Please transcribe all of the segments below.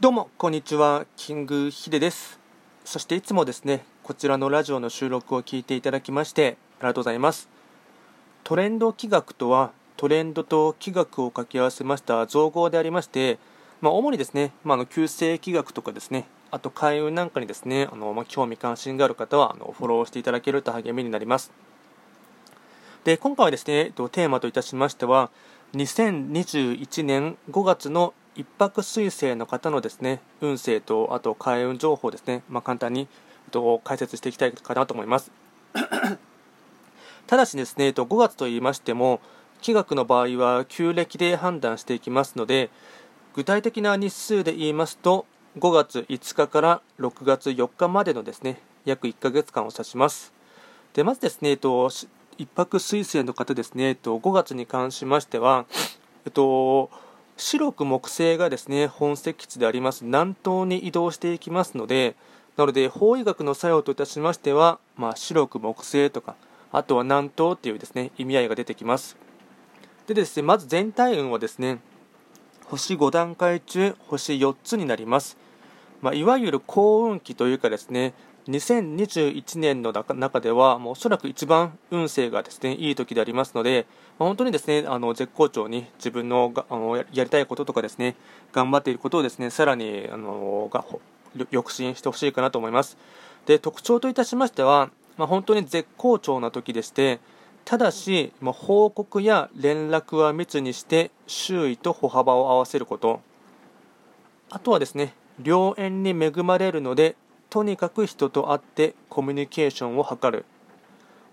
どうも、こんにちは。キングヒデです。そしていつもですね、こちらのラジオの収録を聞いていただきまして、ありがとうございます。トレンド企画とは、トレンドと企画を掛け合わせました造語でありまして、まあ、主にですね、まあ、の旧世企画とかですね、あと開運なんかにですね、あのまあ、興味関心がある方はあのフォローしていただけると励みになります。で、今回はですね、テーマといたしましては、2021年5月の一泊水星の方のですね運勢とあと開運情報ですね、まあ、簡単にと解説していきたいかなと思います。ただしですね5月と言いましても気学の場合は旧暦で判断していきますので具体的な日数で言いますと5月5日から6月4日までのですね約1ヶ月間を指します。でまずですね、えっと、一泊水星の方ですね、えっと、5月に関しましては、えっと、白く木星がですね本石地であります。南東に移動していきますのでなので法医学の作用といたしましては、まあ、白く木星とかあとは南東というですね意味合いが出てきます。でですねまず全体運はですね星5段階中星4つになります、まあ、いわゆる幸運期というかですね2021年の中では、もうおそらく一番運勢がですねいい時でありますので、まあ本当にですねあの絶好調に自分のがあのやりたいこととかですね頑張っていることをですねさらにあのが抑進してほしいかなと思います。で特徴といたしましては、まあ、本当に絶好調な時でして、ただし、まあ、報告や連絡は密にして周囲と歩幅を合わせること、あとはですね良縁に恵まれるのでとにかく人と会ってコミュニケーションを図る。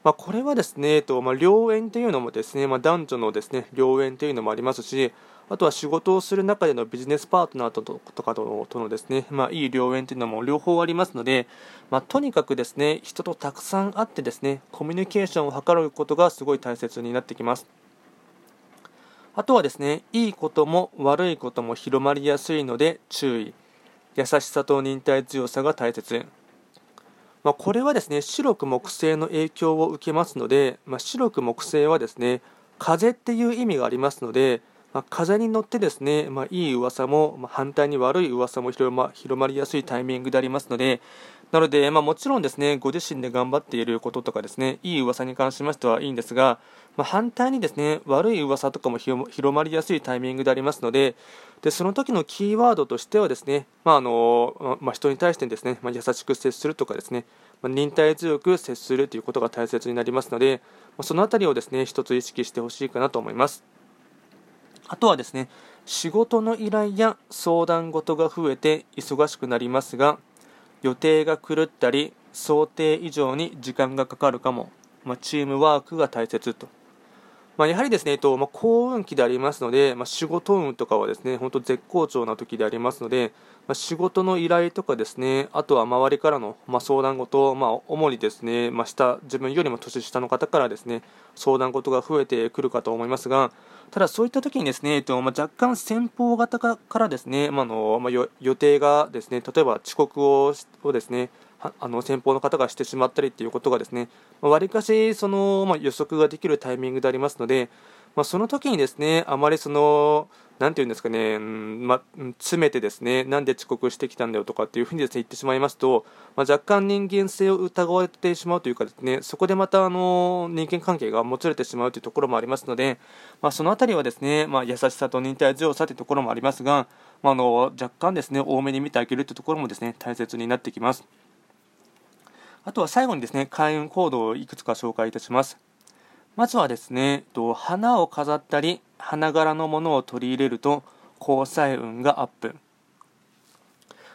まあ、これはですね、えっとまあ、良縁というのもですね、まあ、男女のですね良縁というのもありますし、あとは仕事をする中でのビジネスパートナーととかとのとのですね、まあ、いい良縁というのも両方ありますので、まあ、とにかくですね人とたくさん会ってですねコミュニケーションを図ることがすごい大切になってきます。あとはですね、いいことも悪いことも広まりやすいので注意。優しさと忍耐強さが大切。まあ、これはですね白く木星の影響を受けますので、まあ、白く木星はですね風っていう意味がありますので、まあ、風に乗ってですね、まあ、いい噂も、まあ、反対に悪い噂も広ま広まりやすいタイミングでありますので、なので、まあ、もちろんですね、ご自身で頑張っていることとかですね、いい噂に関しましてはいいんですが、まあ、反対にですね、悪い噂とかも広まりやすいタイミングでありますので、でその時のキーワードとしてはですね、まああのまあ、人に対してですね、まあ、優しく接するとかですね、まあ、忍耐強く接するということが大切になりますので、まあ、そのあたりをですね、一つ意識してほしいかなと思います。あとはですね、仕事の依頼や相談事が増えて忙しくなりますが、予定が狂ったり想定以上に時間がかかるかも、まあ、チームワークが大切と、まあ、やはりですね、えっとまあ、幸運期でありますので、まあ、仕事運とかはですね本当絶好調な時でありますので、まあ、仕事の依頼とかですねあとは周りからの、まあ、相談事、まあ、主にですね、まあ、下自分よりも年下の方からですね相談事が増えてくるかと思いますがただそういった時にですね、えっとまあ、若干先方型からですね、まあのまあ、予定がですね例えば遅刻ををですねあの先方の方がしてしまったりということがですねわり、かしその、まあ、予測ができるタイミングでありますので、まあ、その時にですねあまりそのなんていうんですかね、うんま、詰めてですね、なんで遅刻してきたんだよとかっていうふうにですね、言ってしまいますと、ま若干人間性を疑われてしまうというかですね、そこでまたあの人間関係がもつれてしまうというところもありますので、まあ、そのあたりはですね、まあ、優しさと忍耐強さというところもありますが、まあ、あの若干ですね、多めに見てあげるというところもですね、大切になってきます。あとは最後にですね、開運行動をいくつか紹介いたします。まずはですね、花を飾ったり、花柄のものを取り入れると、交際運がアップ。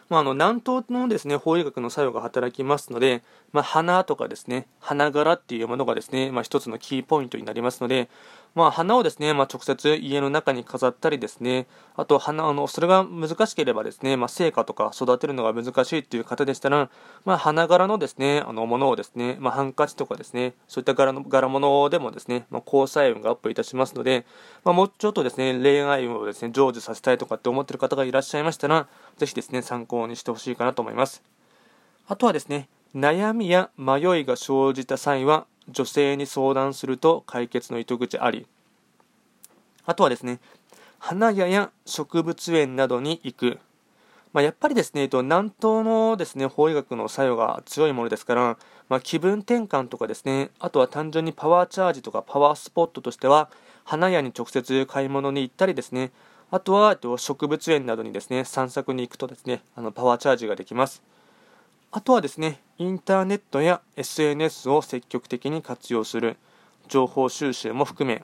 まあ、あの南東のですね法医学の作用が働きますので、まあ、花とかですね花柄っていうものがですね、まあ、一つのキーポイントになりますので、まあ、花をですね、まあ、直接家の中に飾ったりですね、あと花あのそれが難しければですね、まあ、成果とか育てるのが難しいという方でしたら、まあ、花柄のですね、あのものをですね、まあ、ハンカチとかですね、そういった柄の柄物でもですね、まあ、交際運がアップいたしますので、まあ、もうちょっとですね、恋愛運をですね、成就させたいとかって思っている方がいらっしゃいましたら、ぜひですね、参考にしてほしいかなと思います。あとはですね、悩みや迷いが生じた際は、女性に相談すると解決の糸口あり。あとはですね、花屋や植物園などに行く。まあ、やっぱりですね、南東のですね、法医学の作用が強いものですから、まあ、気分転換とかですね、あとは単純にパワーチャージとかパワースポットとしては、花屋に直接買い物に行ったりですね、あとは植物園などにですね、散策に行くとですね、あのパワーチャージができます。あとはですね、インターネットや SNS を積極的に活用する、情報収集も含め、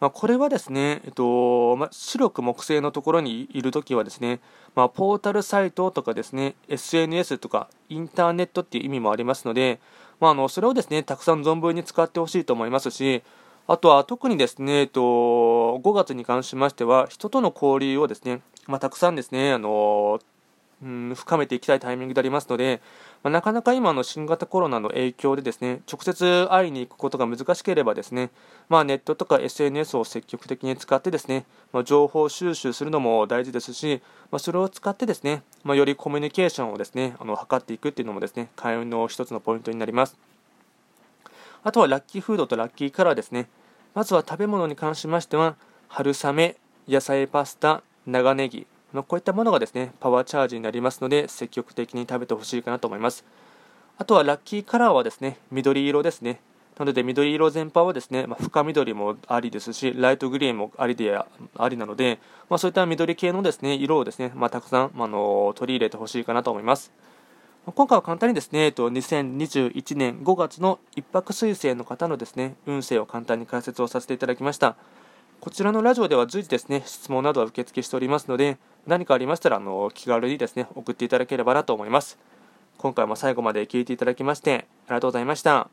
まあ、これはですね、えっとまあ、白く木製のところにいるときはですね、まあ、ポータルサイトとかですね、SNS とかインターネットっていう意味もありますので、まあ、あのそれをですね、たくさん存分に使ってほしいと思いますし、あとは特にですね、えっと、5月に関しましては、人との交流をですね、まあ、たくさんですね、あのうん、深めていきたいタイミングでありますので、まあ、なかなか今の新型コロナの影響でですね直接会いに行くことが難しければですね、まあ、ネットとか SNS を積極的に使ってですね、まあ、情報収集するのも大事ですし、まそれを使ってですね、まよりコミュニケーションをですねあの図っていくっていうのもですね会話の一つのポイントになります。あとはラッキーフードとラッキーカラーですね。まずは食べ物に関しましては春雨野菜パスタ長ネギ。まあ、こういったものがですねパワーチャージになりますので積極的に食べてほしいかなと思います。あとはラッキーカラーはですね緑色ですね。なので緑色全般はですね、まあ、深緑もありですしライトグリーンもありでありなので、まあ、そういった緑系のですね色をですね、まあ、たくさん、まあの取り入れてほしいかなと思います。今回は簡単にですね、2021年5月の一泊水星の方のですね運勢を簡単に解説をさせていただきました。こちらのラジオでは随時ですね質問などは受付しておりますので、何かありましたらあの気軽にですね送っていただければなと思います。今回も最後まで聴いていただきましてありがとうございました。